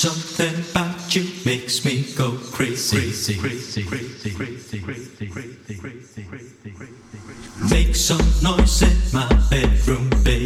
Something about you makes me go crazy. Make some noise in my bedroom, baby.